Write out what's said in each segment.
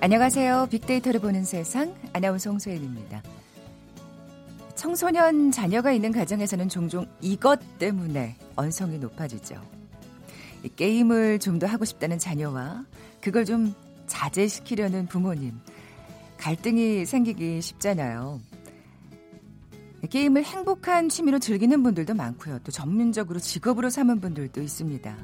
안녕하세요. 빅데이터를 보는 세상 아나운서 홍소연입니다. 청소년 자녀가 있는 가정에서는 종종 이것 때문에 언성이 높아지죠. 게임을 좀 더 하고 싶다는 자녀와 그걸 좀 자제시키려는 부모님. 갈등이 생기기 쉽잖아요. 게임을 행복한 취미로 즐기는 분들도 많고요. 또 전문적으로 직업으로 삼은 분들도 있습니다.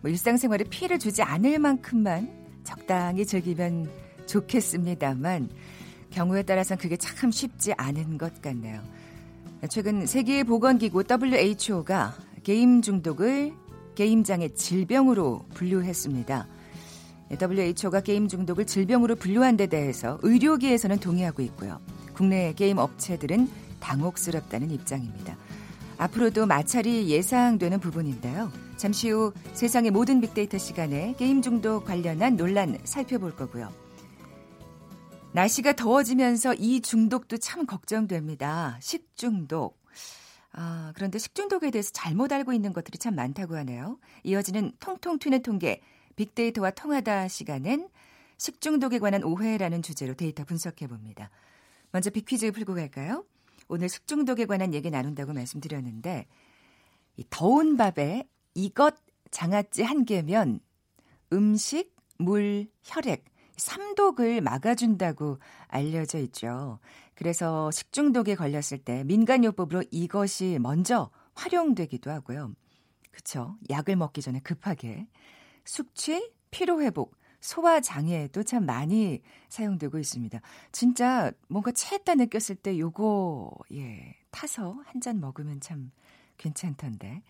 뭐 일상생활에 피해를 주지 않을 만큼만 적당히 즐기면 좋겠습니다만 경우에 따라서는 그게 참 쉽지 않은 것 같네요. 최근 세계보건기구 WHO가 게임 중독을 게임장의 질병으로 분류했습니다. WHO가 게임 중독을 질병으로 분류한 데 대해서 의료계에서는 동의하고 있고요. 국내 게임 업체들은 당혹스럽다는 입장입니다. 앞으로도 마찰이 예상되는 부분인데요. 잠시 후 세상의 모든 빅데이터 시간에 게임 중독 관련한 논란 살펴볼 거고요. 날씨가 더워지면서 이 중독도 참 걱정됩니다. 식중독. 아, 그런데 식중독에 대해서 잘못 알고 있는 것들이 참 많다고 하네요. 이어지는 통통 튀는 통계, 빅데이터와 통하다 시간엔 식중독에 관한 오해라는 주제로 데이터 분석해 봅니다. 먼저 빅퀴즈 풀고 갈까요? 오늘 식중독에 관한 얘기 나눈다고 말씀드렸는데 이 더운 밥에 이것 장아찌 한 개면 음식, 물, 혈액, 삼독을 막아준다고 알려져 있죠. 그래서 식중독에 걸렸을 때 민간요법으로 이것이 먼저 활용되기도 하고요. 그쵸. 약을 먹기 전에 급하게. 숙취, 피로회복, 소화 장애에도 참 많이 사용되고 있습니다. 진짜 뭔가 체했다 느꼈을 때 요거 예 타서 한 잔 먹으면 참 괜찮던데.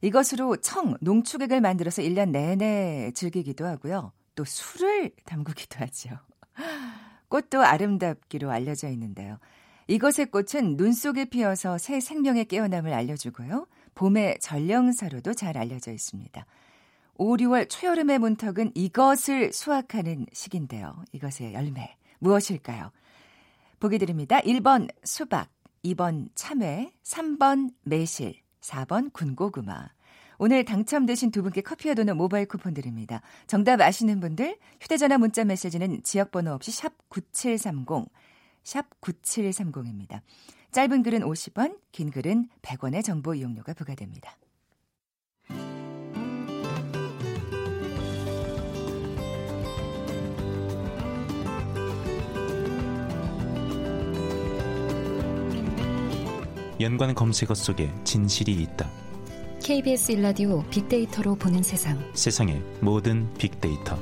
이것으로 청, 농축액을 만들어서 1년 내내 즐기기도 하고요. 또 술을 담그기도 하죠. 꽃도 아름답기로 알려져 있는데요. 이것의 꽃은 눈 속에 피어서 새 생명의 깨어남을 알려주고요. 봄의 전령사로도 잘 알려져 있습니다. 5, 6월 초여름의 문턱은 이것을 수확하는 시기인데요. 이것의 열매 무엇일까요? 보기 드립니다. 1번 수박, 2번 참외, 3번 매실, 4번 군고구마. 오늘 당첨되신 두 분께 커피와 도넛 모바일 쿠폰 드립니다. 정답 아시는 분들 휴대전화 문자 메시지는 지역번호 없이 샵 9730, 샵 9730입니다. 짧은 글은 50원, 긴 글은 100원의 정보 이용료가 부과됩니다. 연관 검색어 속에 진실이 있다. KBS 일라디오 빅데이터로 보는 세상. 세상의 모든 빅데이터.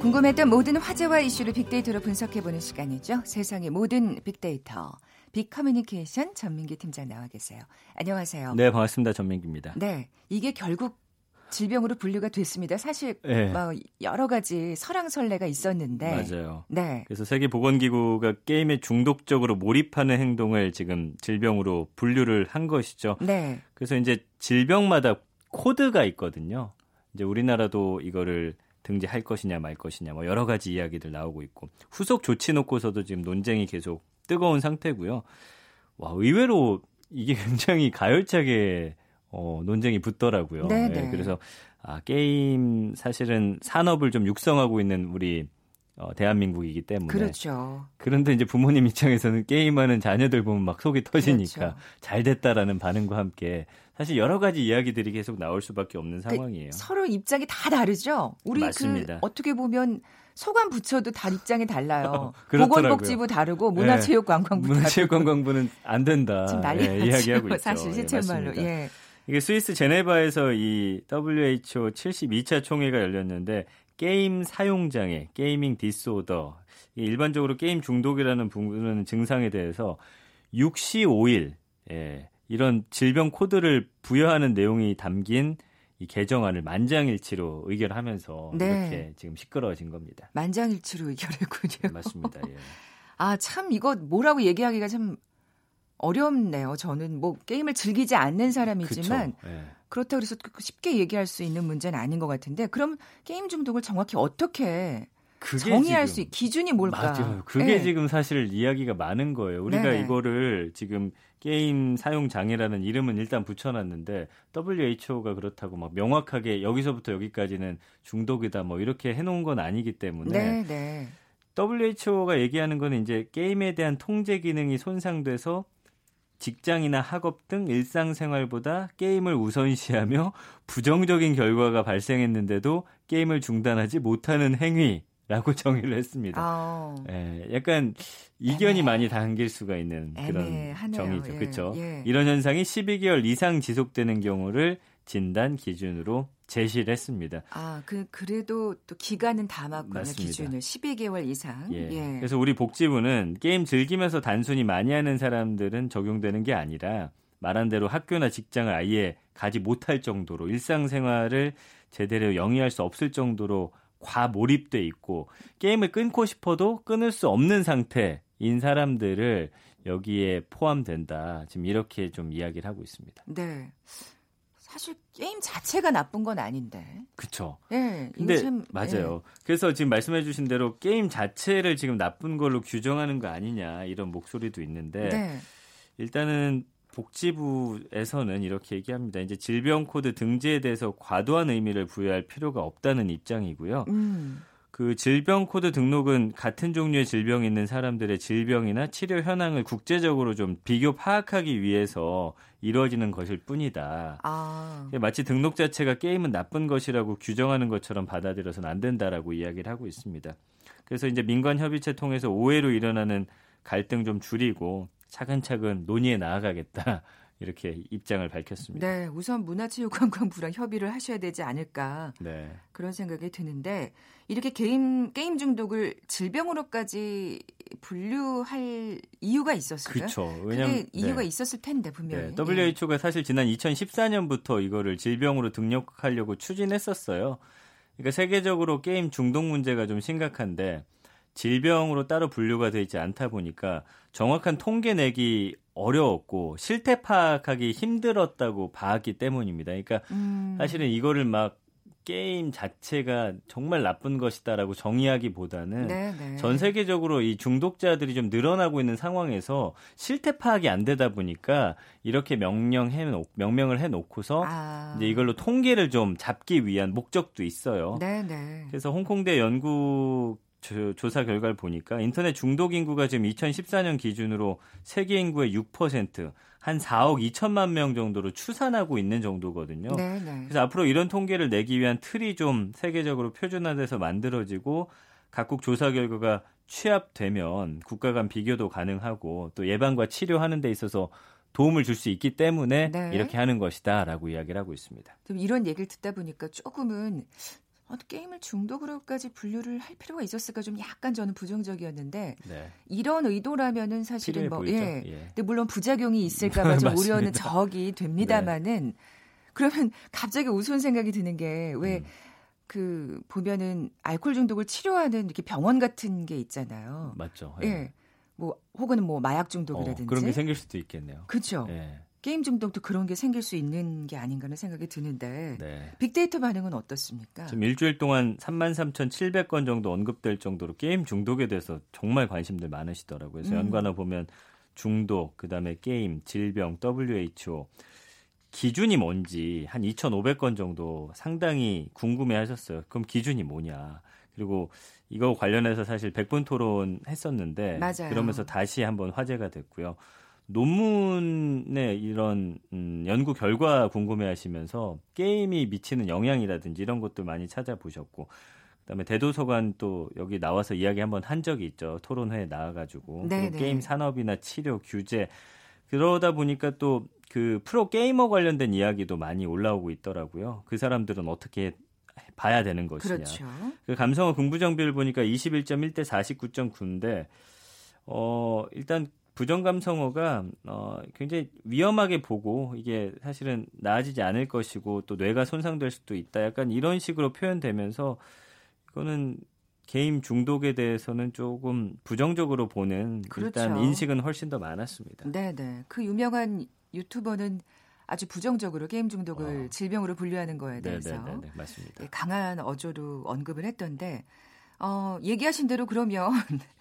궁금했던 모든 화제와 이슈를 빅데이터로 분석해보는 시간이죠. 세상의 모든 빅데이터. 빅커뮤니케이션 전민기 팀장 나와 계세요. 안녕하세요. 네, 반갑습니다. 전민기입니다. 네, 이게 결국 질병으로 분류가 됐습니다. 사실 네. 뭐 여러 가지 설랑설레가 있었는데 맞아요. 네. 그래서 세계 보건기구가 게임에 중독적으로 몰입하는 행동을 지금 질병으로 분류를 한 것이죠. 네. 그래서 이제 질병마다 코드가 있거든요. 이제 우리나라도 이거를 등재할 것이냐 말 것이냐 뭐 여러 가지 이야기들 나오고 있고 후속 조치 놓고서도 지금 논쟁이 계속 뜨거운 상태고요. 와 의외로 이게 굉장히 가열차게 어, 논쟁이 붙더라고요. 네, 네. 그래서 아, 게임 사실은 산업을 좀 육성하고 있는 우리 어, 대한민국이기 때문에. 그렇죠. 그런데 이제 부모님 입장에서는 게임하는 자녀들 보면 막 속이 터지니까 그렇죠. 잘 됐다라는 반응과 함께 사실 여러 가지 이야기들이 계속 나올 수밖에 없는 그 상황이에요. 그 서로 입장이 다 다르죠. 우리 그 맞습니다. 그 어떻게 보면 소관 부처도 다 입장이 달라요. 보건복지부 다르고 문화체육관광부 네. 문화체육관광부는 안 된다. 지금 난리 예, 이야기하고 있죠. 사실 실체말로. 예, 예. 이게 스위스 제네바에서 이 WHO 72차 총회가 열렸는데 게임 사용장애, gaming disorder, 일반적으로 게임 중독이라는 부분은 증상에 대해서 6C51 예, 이런 질병 코드를 부여하는 내용이 담긴 이 개정안을 만장일치로 의결하면서 네. 이렇게 지금 시끄러워진 겁니다. 만장일치로 의결했군요. 맞습니다. 예. 아, 참 이거 뭐라고 얘기하기가 참 어렵네요. 저는 뭐 게임을 즐기지 않는 사람이지만 네. 그렇다 그래서 그 쉽게 얘기할 수 있는 문제는 아닌 것 같은데 그럼 게임 중독을 정확히 어떻게 정의할 지금, 수 있, 기준이 뭘까? 맞아요. 그게 네. 지금 사실 이야기가 많은 거예요. 우리가 네네. 이거를 지금 게임 사용 장애라는 이름은 일단 붙여놨는데 WHO가 그렇다고 막 명확하게 여기서부터 여기까지는 중독이다 뭐 이렇게 해놓은 건 아니기 때문에 네네. WHO가 얘기하는 거는 이제 게임에 대한 통제 기능이 손상돼서 직장이나 학업 등 일상생활보다 게임을 우선시하며 부정적인 결과가 발생했는데도 게임을 중단하지 못하는 행위 라고 정의를 했습니다. 아. 예, 약간 이견이 애매. 많이 담길 수가 있는 그런 애매하네요. 정의죠. 예, 그렇죠? 예. 이런 현상이 12개월 이상 지속되는 경우를 진단 기준으로 제시를 했습니다. 아, 그 그래도 또 기간은 담았군요. 기준을 12개월 이상. 예. 예. 그래서 우리 복지부는 게임 즐기면서 단순히 많이 하는 사람들은 적용되는 게 아니라 말한 대로 학교나 직장을 아예 가지 못할 정도로 일상생활을 제대로 영위할 수 없을 정도로 과몰입돼 있고 게임을 끊고 싶어도 끊을 수 없는 상태인 사람들을 여기에 포함된다. 지금 이렇게 좀 이야기를 하고 있습니다. 네. 사실 게임 자체가 나쁜 건 아닌데. 그쵸. 네. 근데 참, 맞아요. 네. 그래서 지금 말씀해 주신 대로 게임 자체를 지금 나쁜 걸로 규정하는 거 아니냐 이런 목소리도 있는데 네. 일단은 복지부에서는 이렇게 얘기합니다. 이제 질병 코드 등재에 대해서 과도한 의미를 부여할 필요가 없다는 입장이고요. 음. 그 질병 코드 등록은 같은 종류의 질병이 있는 사람들의 질병이나 치료 현황을 국제적으로 좀 비교 파악하기 위해서 이루어지는 것일 뿐이다. 아. 마치 등록 자체가 게임은 나쁜 것이라고 규정하는 것처럼 받아들여서는 안 된다라고 이야기를 하고 있습니다. 그래서 이제 민관 협의체 통해서 오해로 일어나는 갈등 좀 줄이고 차근차근 논의에 나아가겠다. 이렇게 입장을 밝혔습니다. 네, 우선 문화체육관광부랑 협의를 하셔야 되지 않을까 네. 그런 생각이 드는데 이렇게 게임 게임 중독을 질병으로까지 분류할 이유가 있었을까요? 그렇죠. 왜냐면 이유가 네. 있었을 텐데 분명히. 네, WHO가 예. 사실 지난 2014년부터 이거를 질병으로 등록하려고 추진했었어요. 그러니까 세계적으로 게임 중독 문제가 좀 심각한데 질병으로 따로 분류가 되어 있지 않다 보니까 정확한 통계 내기 어려웠고 실태 파악하기 힘들었다고 봤기 때문입니다. 그러니까 음. 사실은 이거를 막 게임 자체가 정말 나쁜 것이다라고 정의하기보다는 네네. 네. 전 세계적으로 이 중독자들이 좀 늘어나고 있는 상황에서 실태 파악이 안 되다 보니까 이렇게 명령해 놓, 명명을 해 놓고서 아. 이제 이걸로 통계를 좀 잡기 위한 목적도 있어요. 네네. 네. 그래서 홍콩대 연구 조사 결과를 보니까 인터넷 중독 인구가 지금 2014년 기준으로 세계 인구의 6%, 한 4억 2천만 명 정도로 추산하고 있는 정도거든요. 네네. 네. 그래서 앞으로 이런 통계를 내기 위한 틀이 좀 세계적으로 표준화돼서 만들어지고 각국 조사 결과가 취합되면 국가 간 비교도 가능하고 또 예방과 치료하는 데 있어서 도움을 줄 수 있기 때문에 네. 이렇게 하는 것이다라고 이야기를 하고 있습니다. 이런 얘기를 듣다 보니까 조금은 어, 게임을 중독으로까지 분류를 할 필요가 있었을까 좀 약간 저는 부정적이었는데 네. 이런 의도라면은 사실은 뭐 예. 예. 근데 물론 부작용이 있을까봐 좀 우려는 적이 됩니다만은 네. 그러면 갑자기 우스운 생각이 드는 게왜그 음. 보면은 알코올 중독을 치료하는 이렇게 병원 같은 게 있잖아요. 맞죠. 예. 예. 뭐 혹은 뭐 마약 중독이라든지 어, 그런 게 생길 수도 있겠네요. 그렇죠. 예. 게임 중독도 그런 게 생길 수 있는 게 아닌가 하는 생각이 드는데 네. 빅데이터 반응은 어떻습니까? 지금 일주일 동안 33,700건 정도 언급될 정도로 게임 중독에 대해서 정말 관심들 많으시더라고요. 그래서 음. 연관어 보면 중독, 그다음에 게임, 질병, WHO 기준이 뭔지 한 2,500건 정도 상당히 궁금해 하셨어요. 그럼 기준이 뭐냐? 그리고 이거 관련해서 사실 100분 토론 했었는데 맞아요. 그러면서 다시 한번 화제가 됐고요. 논문의 이런 음, 연구 결과 궁금해하시면서 게임이 미치는 영향이라든지 이런 것도 많이 찾아보셨고 그다음에 대도서관 또 여기 나와서 이야기 한번 한 적이 있죠 토론회에 나와가지고 네, 네. 게임 산업이나 치료 규제 그러다 보니까 또 그 프로 게이머 관련된 이야기도 많이 올라오고 있더라고요. 그 사람들은 어떻게 봐야 되는 것이냐. 그렇죠. 그 감성어 긍부정비를 보니까 21.1 대 49.9인데 어 일단 부정감성어가 어, 굉장히 위험하게 보고 이게 사실은 나아지지 않을 것이고 또 뇌가 손상될 수도 있다. 약간 이런 식으로 표현되면서 이거는 게임 중독에 대해서는 조금 부정적으로 보는 그렇죠. 일단 인식은 훨씬 더 많았습니다. 네, 네. 그 유명한 유튜버는 아주 부정적으로 게임 중독을 어. 질병으로 분류하는 거에 대해서 네네네, 네, 네, 네, 맞습니다. 강한 어조로 언급을 했던데 어, 얘기하신 대로 그러면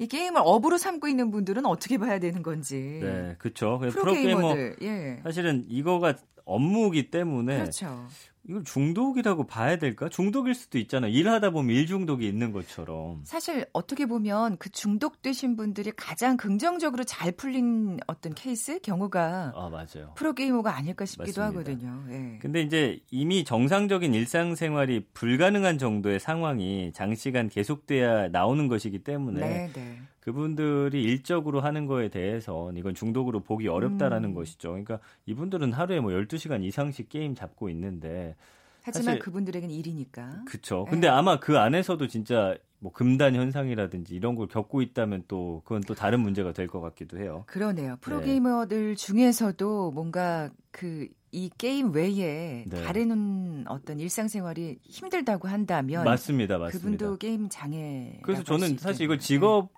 이 게임을 업으로 삼고 있는 분들은 어떻게 봐야 되는 건지. 네, 그렇죠. 프로게이머 예. 사실은 이거가 업무기 때문에 그렇죠. 이걸 중독이라고 봐야 될까? 중독일 수도 있잖아요. 일하다 보면 일 중독이 있는 것처럼. 사실 어떻게 보면 그 중독되신 분들이 가장 긍정적으로 잘 풀린 어떤 케이스 경우가 아 맞아요. 프로게이머가 아닐까 싶기도 맞습니다. 하거든요. 예. 근데 이제 이미 정상적인 일상생활이 불가능한 정도의 상황이 장시간 계속돼야 나오는 것이기 때문에 네, 네. 그분들이 일적으로 하는 거에 대해서 이건 중독으로 보기 어렵다라는 음. 것이죠. 그러니까 이분들은 하루에 뭐 12시간 이상씩 게임 잡고 있는데 하지만 그분들에게는 일이니까. 그렇죠. 근데 네. 아마 그 안에서도 진짜 뭐 금단 현상이라든지 이런 걸 겪고 있다면 또 그건 또 다른 문제가 될 것 같기도 해요. 그러네요. 프로게이머들 네. 중에서도 뭔가 그 이 게임 외에 네. 다른 어떤 일상생활이 힘들다고 한다면 맞습니다, 맞습니다. 그분도 게임 장애. 그래서 저는 사실 이걸 직업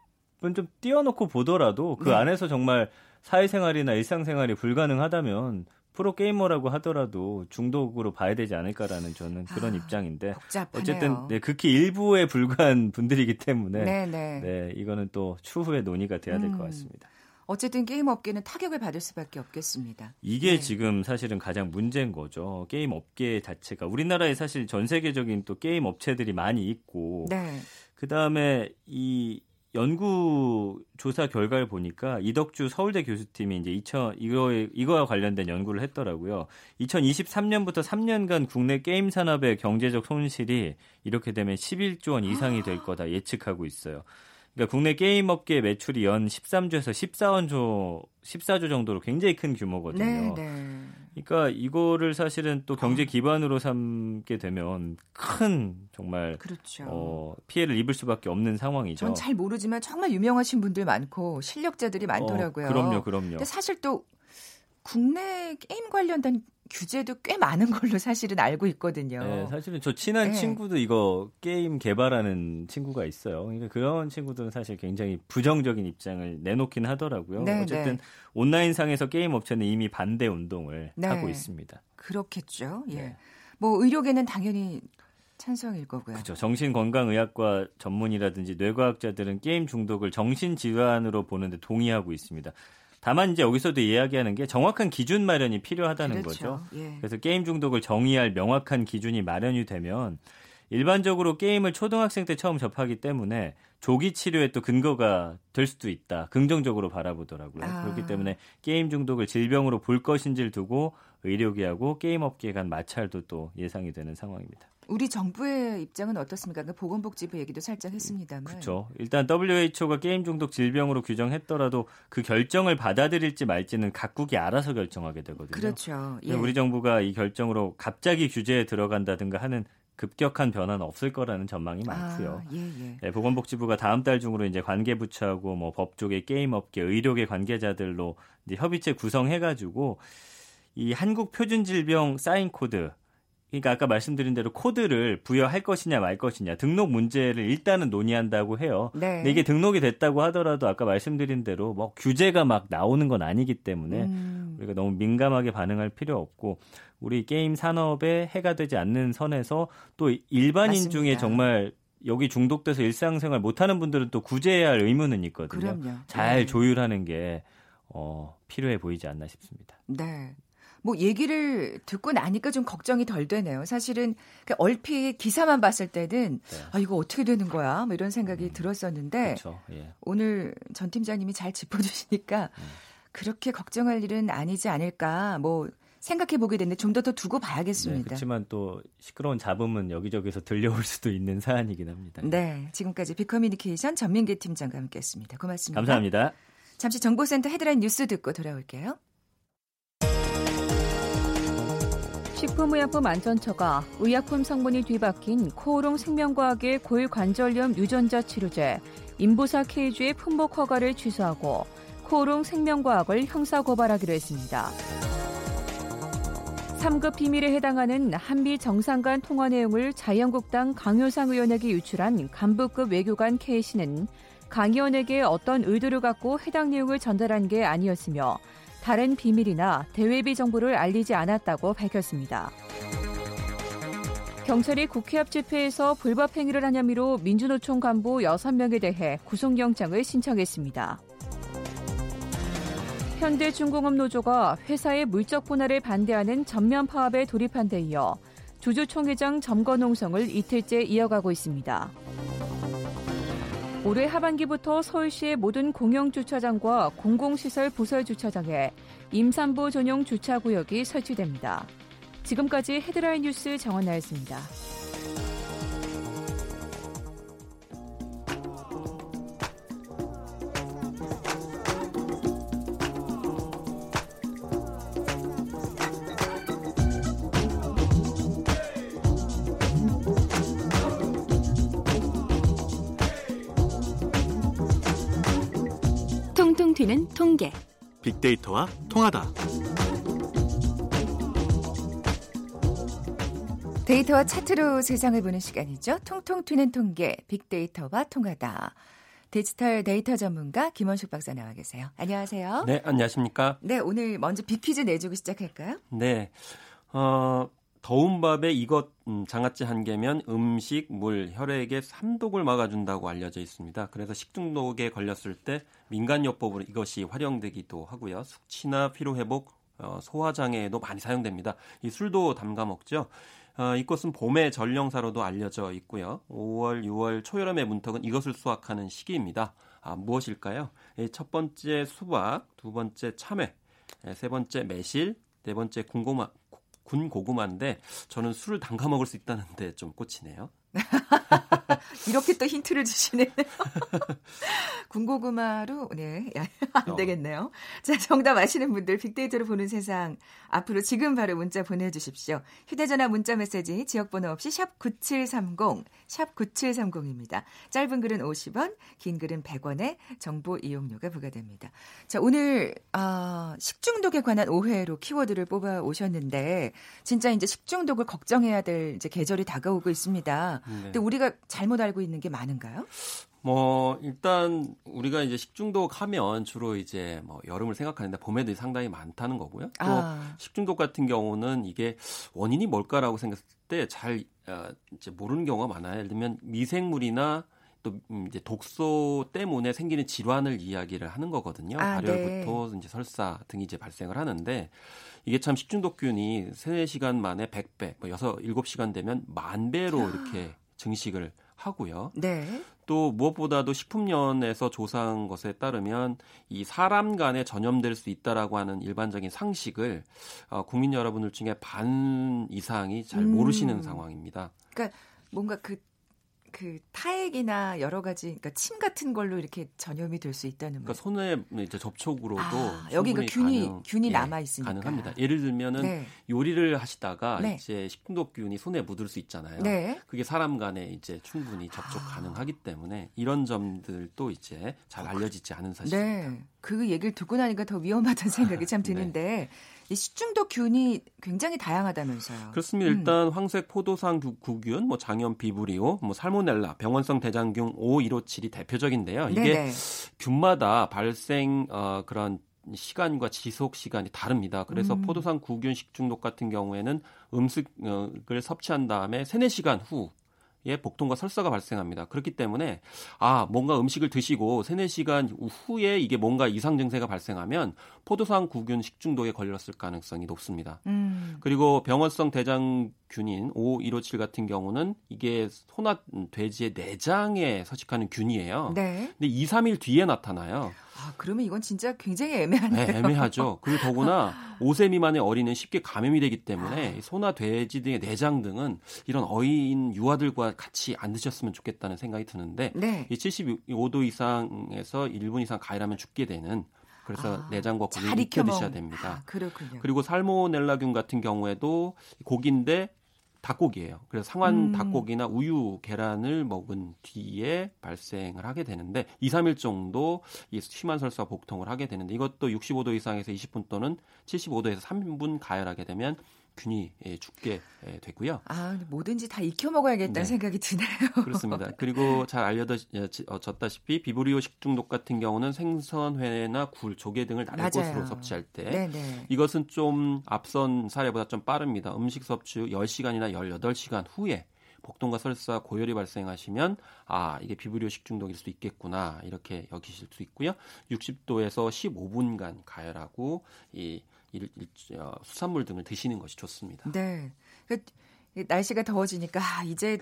좀 띄워놓고 보더라도 그 네. 안에서 정말 사회생활이나 일상생활이 불가능하다면 프로 게이머라고 하더라도 중독으로 봐야 되지 않을까라는 저는 그런 아, 입장인데 복잡하네요. 어쨌든 네, 극히 일부에 불과한 분들이기 때문에 네네. 네. 네, 이거는 또 추후에 논의가 돼야 될것 음. 같습니다. 어쨌든 게임 업계는 타격을 받을 수밖에 없겠습니다. 이게 네. 지금 사실은 가장 문제인 거죠. 게임 업계 자체가 우리나라에 사실 전 세계적인 또 게임 업체들이 많이 있고 네. 그 다음에 이 연구 조사 결과를 보니까 이덕주 서울대 교수팀이 이제 2000 이거에 이거와 관련된 연구를 했더라고요. 2023년부터 3년간 국내 게임 산업의 경제적 손실이 이렇게 되면 11조 원 이상이 될 거다 예측하고 있어요. 그러니까 국내 게임 업계 매출이 연 13조에서 14조 14조 정도로 굉장히 큰 규모거든요. 네, 네. 그러니까 이거를 사실은 또 경제 기반으로 삼게 되면 큰 정말 그렇죠. 어, 피해를 입을 수밖에 없는 상황이죠. 전 잘 모르지만 정말 유명하신 분들 많고 실력자들이 많더라고요. 어, 그럼요, 그럼요. 근데 사실 또 국내 게임 관련된 규제도 꽤 많은 걸로 사실은 알고 있거든요. 네, 사실은 저 친한 네. 친구도 이거 게임 개발하는 친구가 있어요. 그러니까 그런 친구들은 사실 굉장히 부정적인 입장을 내놓긴 하더라고요. 네, 어쨌든 네. 온라인상에서 게임 업체는 이미 반대 운동을 네. 하고 있습니다. 그렇겠죠. 예. 네. 뭐 의료계는 당연히 찬성일 거고요. 그렇죠. 정신건강의학과 전문이라든지 뇌과학자들은 게임 중독을 정신질환으로 보는데 동의하고 있습니다. 다만 이제 여기서도 이야기하는 게 정확한 기준 마련이 필요하다는 그렇죠. 거죠. 예. 그래서 게임 중독을 정의할 명확한 기준이 마련이 되면 일반적으로 게임을 초등학생 때 처음 접하기 때문에 조기 치료에 또 근거가 될 수도 있다. 긍정적으로 바라보더라고요. 아. 그렇기 때문에 게임 중독을 질병으로 볼 것인지를 두고 의료계하고 게임 업계 간 마찰도 또 예상이 되는 상황입니다. 우리 정부의 입장은 어떻습니까? 그 보건복지부 얘기도 살짝 했습니다만. 그렇죠. 일단 WHO가 게임 중독 질병으로 규정했더라도 그 결정을 받아들일지 말지는 각국이 알아서 결정하게 되거든요. 그렇죠. 예. 우리 정부가 이 결정으로 갑자기 규제에 들어간다든가 하는 급격한 변화는 없을 거라는 전망이 많고요. 아, 예, 예. 네, 보건복지부가 다음 달 중으로 이제 관계 부처하고 뭐 법조계, 게임업계, 의료계 관계자들로 이제 협의체 구성해가지고 이 한국 표준질병 사인 코드 그러니까 아까 말씀드린 대로 코드를 부여할 것이냐 말 것이냐 등록 문제를 일단은 논의한다고 해요. 네. 근데 이게 등록이 됐다고 하더라도 아까 말씀드린 대로 뭐 규제가 막 나오는 건 아니기 때문에 음. 우리가 너무 민감하게 반응할 필요 없고 우리 게임 산업에 해가 되지 않는 선에서 또 일반인 맞습니다. 중에 정말 여기 중독돼서 일상생활 못하는 분들은 또 구제해야 할 의무는 있거든요. 그럼요. 잘 네. 조율하는 게 어, 필요해 보이지 않나 싶습니다. 네. 뭐 얘기를 듣고 나니까 좀 걱정이 덜 되네요. 사실은 그 얼핏 기사만 봤을 때는 네. 아 이거 어떻게 되는 거야? 뭐 이런 생각이 음, 들었었는데 그렇죠. 예. 오늘 전 팀장님이 잘 짚어주시니까 음. 그렇게 걱정할 일은 아니지 않을까. 뭐 생각해 보게 됐는데 좀 더 더 두고 봐야겠습니다. 네, 그렇지만 또 시끄러운 잡음은 여기저기서 들려올 수도 있는 사안이긴 합니다. 네, 지금까지 비커뮤니케이션 전민기 팀장과 함께했습니다. 고맙습니다. 감사합니다. 잠시 정보센터 헤드라인 뉴스 듣고 돌아올게요. 식품의약품안전처가 의약품 성분이 뒤바뀐 코오롱 생명과학의 고위관절염 유전자 치료제 인보사 케이주의 품목 허가를 취소하고 코오롱 생명과학을 형사 고발하기로 했습니다. 3급 비밀에 해당하는 한미 정상 간 통화 내용을 자유한국당 강효상 의원에게 유출한 간부급 외교관 K씨는 강 의원에게 어떤 의도를 갖고 해당 내용을 전달한 게 아니었으며 다른 비밀이나 대외비 정보를 알리지 않았다고 밝혔습니다. 경찰이 국회 앞 집회에서 불법 행위를 한 혐의로 민주노총 간부 6명에 대해 구속영장을 신청했습니다. 현대중공업 노조가 회사의 물적 분할을 반대하는 전면 파업에 돌입한 데 이어 주주 총회장 점거 농성을 이틀째 이어가고 있습니다. 올해 하반기부터 서울시의 모든 공영주차장과 공공시설 부설 주차장에 임산부 전용 주차구역이 설치됩니다. 지금까지 헤드라인 뉴스 정원 나였습니다. 튀는 통계. 빅데이터와 통하다. 데이터와 차트로 세상을 보는 시간이죠. 통통 튀는 통계, 빅데이터와 통하다. 디지털 데이터 전문가 김원숙 박사 나와 계세요. 안녕하세요. 네, 안녕하십니까? 네, 오늘 먼저 빅퀴즈 내주고 시작할까요? 네. 어, 더운 밥에 이것 음, 장아찌 한 개면 음식, 물, 혈액의 삼독을 막아준다고 알려져 있습니다. 그래서 식중독에 걸렸을 때 민간요법으로 이것이 활용되기도 하고요. 숙취나 피로회복, 어, 소화장애에도 많이 사용됩니다. 이 술도 담가 먹죠. 어, 이것은 봄의 전령사로도 알려져 있고요. 5월, 6월 초여름의 문턱은 이것을 수확하는 시기입니다. 아, 무엇일까요? 첫 번째 수박, 두 번째 참외, 세 번째 매실, 네 번째 군고마, 군 고구마인데 저는 술을 담가 먹을 수 있다는데 좀 꽂히네요. 이렇게 또 힌트를 주시네요. 군고구마로 네, 안 어. 되겠네요. 자, 정답 아시는 분들 빅데이터로 보는 세상 앞으로 지금 바로 문자 보내 주십시오. 휴대 전화 문자 메시지 지역 번호 없이 샵 9730, 샵 9730입니다. 짧은 글은 50원, 긴 글은 100원에 정보 이용료가 부과됩니다. 자, 오늘 아, 식중독에 관한 오해로 키워드를 뽑아 오셨는데 진짜 이제 식중독을 걱정해야 될 이제 계절이 다가오고 있습니다. 네. 근데 우리가 잘못 알고 있는 게 많은가요? 뭐 일단 우리가 이제 식중독 하면 주로 이제 뭐 여름을 생각하는데 봄에도 상당히 많다는 거고요. 또 아. 식중독 같은 경우는 이게 원인이 뭘까라고 생각했을 때잘 어, 이제 모르는 경우가 많아요. 예를 들면 미생물이나 또 음, 이제 독소 때문에 생기는 질환을 이야기를 하는 거거든요. 아, 발열부터 네. 이제 설사 등이 이제 발생을 하는데 이게 참 식중독균이 3, 4시간 만에 100배, 뭐 6, 7시간 되면 만 배로 이렇게 증식을 하고요. 네. 또 무엇보다도 식품연에서 조사한 것에 따르면 이 사람 간에 전염될 수 있다라고 하는 일반적인 상식을 어, 국민 여러분들 중에 반 이상이 잘 모르시는 음. 상황입니다. 그러니까 뭔가 그 그 타액이나 여러 가지 그러니까 침 같은 걸로 이렇게 전염이 될 수 있다는 그러니까 손에 이제 접촉으로도 아, 여기가 균이 가능, 균이 예, 남아 있으니까 가능합니다. 예를 들면은 네. 요리를 하시다가 네. 이제 식중독균이 손에 묻을 수 있잖아요. 네. 그게 사람 간에 이제 충분히 접촉 아. 가능하기 때문에 이런 점들도 이제 잘 알려지지 않은 사실입니다. 네. 그 얘기를 듣고 나니까 더 위험하다는 생각이 참 네. 드는데 이 식중독균이 굉장히 다양하다면서요. 그렇습니다. 음. 일단 황색 포도상 구균, 뭐 장염 비브리오, 뭐 살모넬라, 병원성 대장균 5157이 대표적인데요. 이게 네네. 균마다 발생 어, 그런 시간과 지속 시간이 다릅니다. 그래서 음. 포도상 구균 식중독 같은 경우에는 음식을 섭취한 다음에 3, 4시간 후 예, 복통과 설사가 발생합니다. 그렇기 때문에 아, 뭔가 음식을 드시고 3, 4시간 후에 이게 뭔가 이상 증세가 발생하면 포도상 구균 식중독에 걸렸을 가능성이 높습니다. 음. 그리고 병원성 대장균인 O157 같은 경우는 이게 소나 돼지의 내장에 서식하는 균이에요. 네. 근데 2, 3일 뒤에 나타나요. 아, 그러면 이건 진짜 굉장히 애매하네요. 네, 애매하죠. 그리고 더구나 5세 미만의 어린이는 쉽게 감염이 되기 때문에 아. 소나 돼지 등의 내장 등은 이런 어린 유아들과 같이 안 드셨으면 좋겠다는 생각이 드는데 네. 이 75도 이상에서 1분 이상 가열하면 죽게 되는 그래서 아, 내장과 고기를 익혀 드셔야 됩니다. 아, 그렇군요. 그리고 살모넬라균 같은 경우에도 고기인데 닭고기예요. 그래서 상한 음. 닭고기나 우유, 계란을 먹은 뒤에 발생을 하게 되는데 2, 3일 정도 이 심한 설사 복통을 하게 되는데 이것도 65도 이상에서 20분 또는 75도에서 3분 가열하게 되면 균이 예, 죽게 예, 되고요. 아, 뭐든지 다 익혀 먹어야겠다는 네. 생각이 드네요. 그렇습니다. 그리고 잘 알려졌다시피 어, 비브리오 식중독 같은 경우는 생선회나 굴, 조개 등을 날것으로 섭취할 때 네네. 이것은 좀 앞선 사례보다 좀 빠릅니다. 음식 섭취 후 10시간이나 18시간 후에 복통과 설사, 고열이 발생하시면 아 이게 비브리오 식중독일 수도 있겠구나 이렇게 여기실 수 있고요. 60도에서 15분간 가열하고 이 일, 일, 어, 수산물 등을 드시는 것이 좋습니다. 네. 그, 날씨가 더워지니까 아, 이제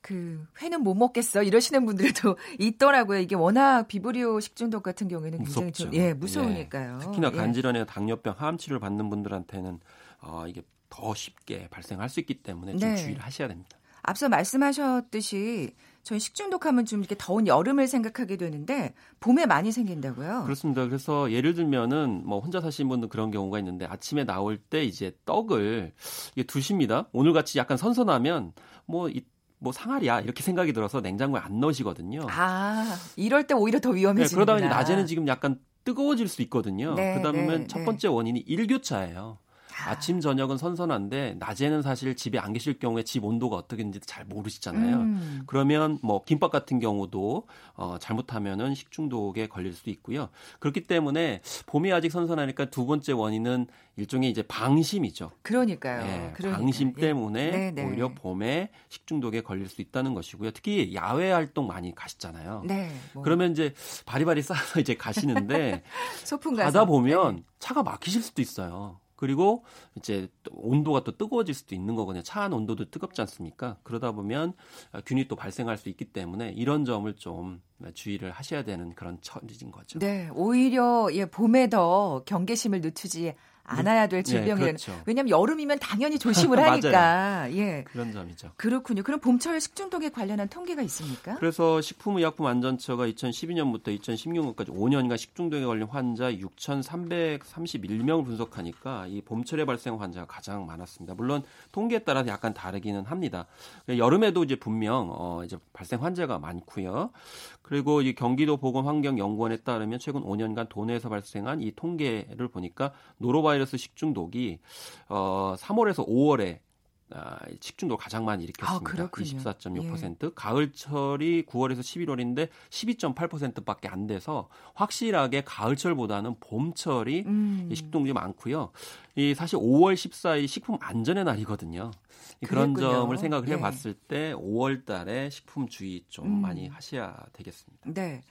그 회는 못 먹겠어 이러시는 분들도 있더라고요. 이게 워낙 비브리오 식중독 같은 경우에는 굉장히 좀, 예 무서우니까요. 예. 특히나 간질환이나 예. 당뇨병, 항암 치료를 받는 분들한테는 어, 이게 더 쉽게 발생할 수 있기 때문에 좀 네. 주의를 하셔야 됩니다. 앞서 말씀하셨듯이 전 식중독하면 좀 이렇게 더운 여름을 생각하게 되는데 봄에 많이 생긴다고요? 그렇습니다. 그래서 예를 들면은 뭐 혼자 사시는 분들 그런 경우가 있는데 아침에 나올 때 이제 떡을 이게 두십니다. 오늘 같이 약간 선선하면 뭐 이, 뭐 상하리야 이렇게 생각이 들어서 냉장고에 안 넣으시거든요. 아 이럴 때 오히려 더 위험해지는. 네, 그러다 보니 낮에는 지금 약간 뜨거워질 수 있거든요. 네, 그다음에 네, 첫 네. 번째 원인이 일교차예요. 아침 저녁은 선선한데 낮에는 사실 집에 안 계실 경우에 집 온도가 어떻게인지 잘 모르시잖아요. 음. 그러면 뭐 김밥 같은 경우도 어 잘못하면은 식중독에 걸릴 수 있고요. 그렇기 때문에 봄이 아직 선선하니까 두 번째 원인은 일종의 이제 방심이죠. 그러니까요. 예, 그러니까. 방심 예. 때문에 예. 오히려 봄에 식중독에 걸릴 수 있다는 것이고요. 특히 야외 활동 많이 가시잖아요. 네, 뭐. 그러면 이제 바리바리 싸서 이제 가시는데 소풍 가다 보면 네. 차가 막히실 수도 있어요. 그리고 이제 온도가 또 뜨거워질 수도 있는 거거든요. 차 안 온도도 뜨겁지 않습니까? 그러다 보면 균이 또 발생할 수 있기 때문에 이런 점을 좀 주의를 하셔야 되는 그런 처지인 거죠. 네, 오히려 예, 봄에 더 경계심을 늦추지 안아야 될 질병이에요. 네, 그렇죠. 왜냐하면 여름이면 당연히 조심을 하니까. 예. 그런 점이죠. 그렇군요. 그럼 봄철 식중독에 관련한 통계가 있습니까? 그래서 식품의약품안전처가 2012년부터 2016년까지 5년간 식중독에 걸린 환자 6,331명을 분석하니까 이 봄철에 발생 환자가 가장 많았습니다. 물론 통계에 따라서 약간 다르기는 합니다. 여름에도 이제 분명 어 이제 발생 환자가 많고요. 그리고 이 경기도 보건환경연구원에 따르면 최근 5년간 도내에서 발생한 이 통계를 보니까 노로바이러스 식중독이 어 3월에서 5월에 아, 식중독 가장 많이 일으켰습니다. 아, 24.6%. 예. 가을철이 9월에서 11월인데 12.8%밖에 안 돼서 확실하게 가을철보다는 봄철이 음. 식중독이 많고요. 이 사실 5월 14일 식품 안전의 날이거든요. 그런 점을 생각을 해봤을 네. 때 5월 달에 식품 주의 좀 음. 많이 하셔야 되겠습니다. 네.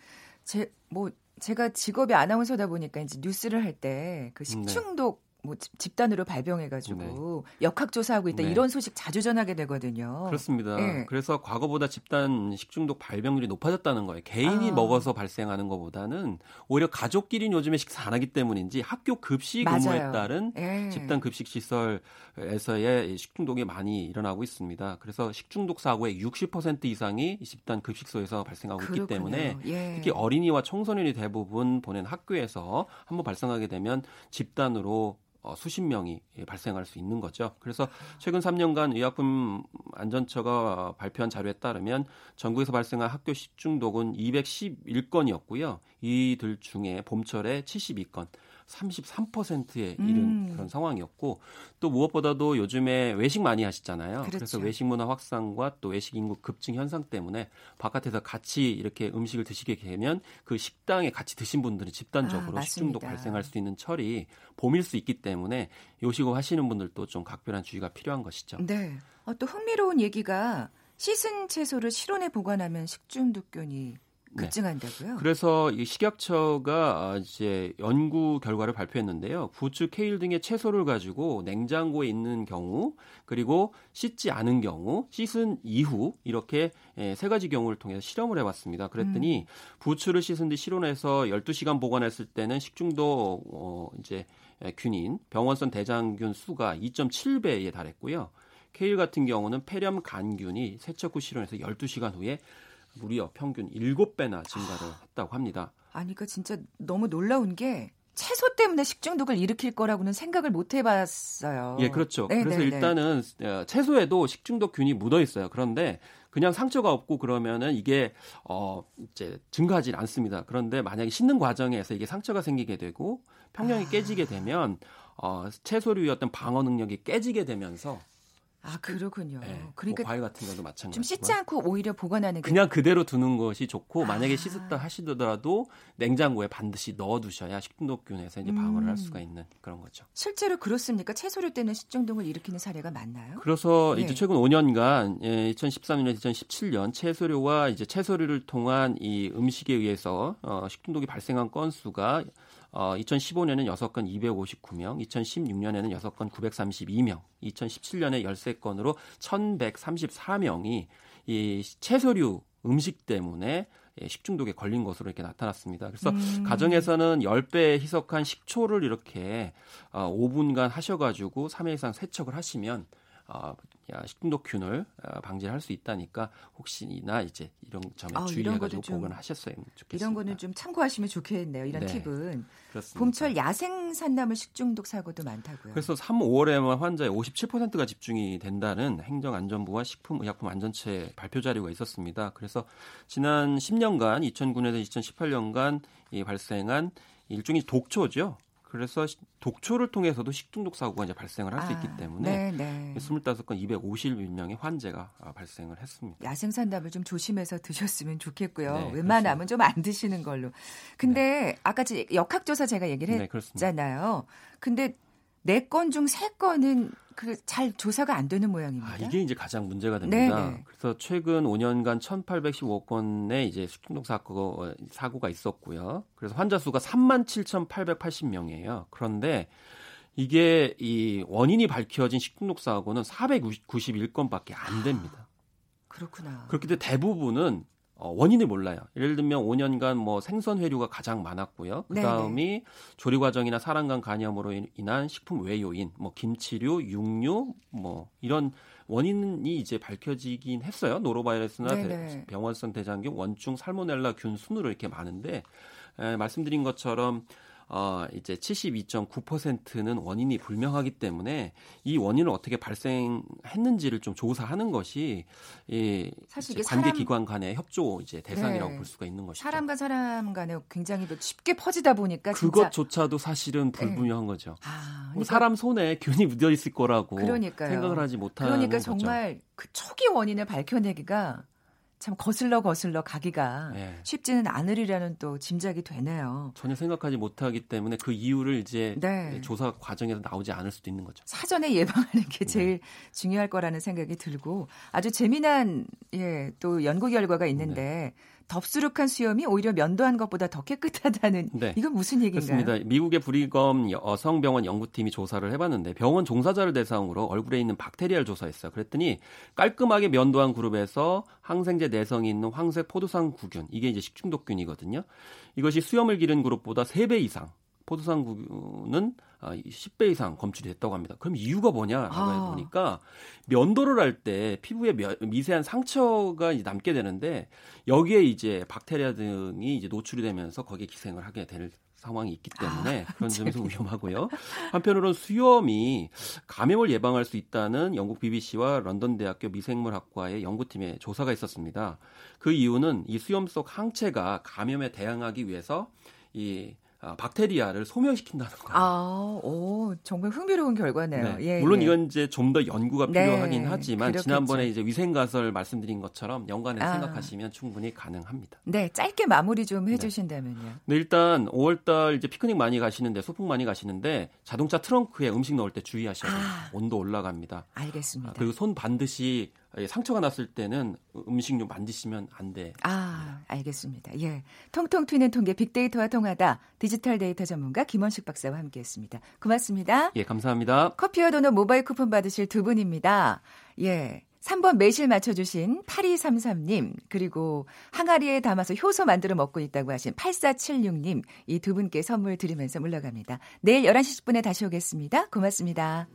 제, 뭐, 제가 직업이 아나운서다 보니까 이제 뉴스를 할 때 그 식중독 네. 뭐 집단으로 발병해가지고 네. 역학조사하고 있다 네. 이런 소식 자주 전하게 되거든요. 그렇습니다. 네. 그래서 과거보다 집단 식중독 발병률이 높아졌다는 거예요. 개인이 아. 먹어서 발생하는 것보다는 오히려 가족끼리 요즘에 식사 안 하기 때문인지 학교 급식 맞아요. 따른 예. 집단 급식 시설에서의 식중독이 많이 일어나고 있습니다. 그래서 식중독 사고의 60% 이상이 집단 급식소에서 발생하고 그렇군요. 있기 때문에 예. 특히 어린이와 청소년이 대부분 보낸 학교에서 한번 발생하게 되면 집단으로 어, 수십 명이 발생할 수 있는 거죠. 그래서 최근 3년간 의약품 안전처가 발표한 자료에 따르면 전국에서 발생한 학교 식중독은 211건이었고요. 이들 중에 봄철에 72건, 33%에 이른 음. 그런 상황이었고 또 무엇보다도 요즘에 외식 많이 하시잖아요. 그렇죠. 그래서 외식 문화 확산과 또 외식 인구 급증 현상 때문에 바깥에서 같이 이렇게 음식을 드시게 되면 그 식당에 같이 드신 분들은 집단적으로 아, 식중독 발생할 수 있는 철이 봄일 수 있기 때문에 요식업 하시는 분들도 좀 각별한 주의가 필요한 것이죠. 네. 어, 또 흥미로운 얘기가 씻은 채소를 실온에 보관하면 식중독균이 네. 급증한다고요? 네. 그래서 이 식약처가 이제 연구 결과를 발표했는데요. 부추, 케일 등의 채소를 가지고 냉장고에 있는 경우, 그리고 씻지 않은 경우, 씻은 이후 이렇게 예, 세 가지 경우를 통해서 실험을 해봤습니다. 그랬더니 음. 부추를 씻은 뒤 실온에서 12시간 보관했을 때는 식중독 어, 이제 균인 병원성 대장균 수가 2.7배에 달했고요. 케일 같은 경우는 폐렴 간균이 세척 후 실온에서 12시간 후에 무려 평균 7배나 증가를 했다고 합니다. 아니, 그러니까 진짜 너무 놀라운 게 채소 때문에 식중독을 일으킬 거라고는 생각을 못 해봤어요. 예, 그렇죠. 네네네. 그래서 네, 네. 일단은 어, 채소에도 식중독균이 묻어 있어요. 그런데 그 그냥 상처가 없고 그러면은 이게 어 이제 증가하지 않습니다. 그런데 만약에 씻는 과정에서 이게 상처가 생기게 되고 평형이 아. 깨지게 되면 어 채소류의 어떤 방어 능력이 깨지게 되면서 아 그렇군요. 네, 그러니까 뭐 과일 같은 경우도 마찬가지. 좀 씻지 않고 오히려 보관하는 게 그냥 그대로 두는 것이 좋고 아. 만약에 씻었다 하시더라도 냉장고에 반드시 넣어두셔야 식중독균에서 이제 방어를 음. 할 수가 있는 그런 거죠. 실제로 그렇습니까? 채소를 때는 식중독을 일으키는 사례가 많나요? 그래서 네. 이제 최근 5년간 예, 2013년, 2017년 채소류와 이제 채소류를 통한 이 음식에 의해서 어, 식중독이 발생한 건수가 어, 2015년에는 6건 259명, 2016년에는 6건 932명, 2017년에 13건으로 1134명이 이 채소류 음식 때문에 예, 식중독에 걸린 것으로 이렇게 나타났습니다. 그래서 음. 가정에서는 10배 희석한 식초를 이렇게 5분간 어, 하셔가지고 3회 이상 세척을 하시면 어, 식중독균을 어, 방지할 수 있다니까 혹시나 이제 이런 점에 아, 주의해가지고 보관하셨어야 좋겠습니다. 이런 거는 좀 참고하시면 좋겠네요. 이런 네, 팁은. 그렇습니다. 봄철 야생 산나물 식중독 사고도 많다고요. 그래서 3, 5월에만 환자의 57%가 집중이 된다는 행정안전부와 식품의약품안전처의 발표 자료가 있었습니다. 그래서 지난 10년간 2009년에서 2018년간 이 발생한 일종의 독초죠. 그래서 독초를 통해서도 식중독 사고가 이제 발생을 할수 아, 있기 때문에 네, 네. 25건 251명의 환자가 아, 발생을 했습니다. 야생산답을 좀 조심해서 드셨으면 좋겠고요. 네, 웬만하면 좀 안 드시는 걸로. 근데 네. 아까 역학조사 제가 얘기를 네, 했잖아요. 근데 네 건 중 세건은 그 잘 조사가 안 되는 모양입니다. 아, 이게 이제 가장 문제가 됩니다. 네네. 그래서 최근 5년간 1,815건의 이제 식중독 사고 사고가 있었고요. 그래서 환자 수가 37,880명이에요. 그런데 이게 이 원인이 밝혀진 식중독 사고는 491건밖에 안 됩니다. 그렇구나. 그렇기 때문에 대부분은 어, 원인을 몰라요. 예를 들면 5년간 뭐 생선 회류가 가장 많았고요. 그 다음이 조리 과정이나 사람 간 간염으로 인한 식품 외요인, 뭐 김치류, 육류, 뭐 이런 원인이 이제 밝혀지긴 했어요. 노로바이러스나 대, 병원성 대장균, 원충, 살모넬라균 순으로 이렇게 많은데 에, 말씀드린 것처럼 어, 이제 72.9%는 원인이 불명하기 때문에 이 원인을 어떻게 발생했는지를 좀 조사하는 것이 이 사실 관계 기관 간의 협조 이제 대상이라고 네. 볼 수가 있는 것이죠. 사람과 사람 간에 굉장히 쉽게 퍼지다 보니까 그것조차도 사실은 네. 불분명한 네. 거죠. 아, 그러니까 사람 손에 균이 묻어 있을 거라고 그러니까요. 생각을 하지 못하는 그러니까 정말 그 초기 원인을 밝혀내기가 참 거슬러 거슬러 가기가 네. 쉽지는 않으리라는 또 짐작이 되네요. 전혀 생각하지 못하기 때문에 그 이유를 이제 네. 조사 과정에서 나오지 않을 수도 있는 거죠. 사전에 예방하는 게 네. 제일 네. 중요할 거라는 생각이 들고 아주 재미난 예, 또 연구 결과가 있는데 네. 덥수룩한 수염이 오히려 면도한 것보다 더 깨끗하다는 네. 이건 무슨 얘기인가요? 그렇습니다. 미국의 브리검 여성병원 연구팀이 조사를 해봤는데 병원 종사자를 대상으로 얼굴에 있는 박테리아를 조사했어요. 그랬더니 깔끔하게 면도한 그룹에서 항생제 내성이 있는 황색 포도상 구균 이게 이제 식중독균이거든요. 이것이 수염을 기른 그룹보다 3배 이상 포도상구는 10배 아, 이상 검출이 됐다고 합니다. 그럼 이유가 뭐냐라고 아. 해보니까 면도를 할 때 피부에 미세한 상처가 남게 되는데 여기에 이제 박테리아 등이 이제 노출이 되면서 거기에 기생을 하게 될 상황이 있기 때문에 아, 그런 점에서 위험하고요. 한편으로는 수염이 감염을 예방할 수 있다는 영국 BBC와 런던 대학교 미생물학과의 연구팀의 조사가 있었습니다. 그 이유는 이 수염 속 항체가 감염에 대항하기 위해서 이 아, 박테리아를 소멸시킨다는 거예요. 아, 오, 정말 흥미로운 결과네요. 네. 예, 물론 예. 이건 이제 좀 더 연구가 네. 필요하긴 네, 하지만 그렇겠죠. 지난번에 이제 위생가설 말씀드린 것처럼 연관해서 아. 생각하시면 충분히 가능합니다. 네, 짧게 마무리 좀 네. 해주신다면요. 네, 일단 5월달 이제 피크닉 많이 가시는데 소풍 많이 가시는데 자동차 트렁크에 음식 넣을 때 주의하셔야 돼요. 아. 온도 올라갑니다. 알겠습니다. 아, 그리고 손 반드시 상처가 났을 때는 음식료 만드시면 안 돼. 아, 알겠습니다. 예. 통통 튀는 통계 빅데이터와 통하다 디지털 데이터 전문가 김원식 박사와 함께 했습니다. 고맙습니다. 예, 감사합니다. 커피와 도넛 모바일 쿠폰 받으실 두 분입니다. 예. 3번 매실 맞춰주신 8233님, 그리고 항아리에 담아서 효소 만들어 먹고 있다고 하신 8476님, 이 두 분께 선물 드리면서 물러갑니다. 내일 11시 10분에 다시 오겠습니다. 고맙습니다.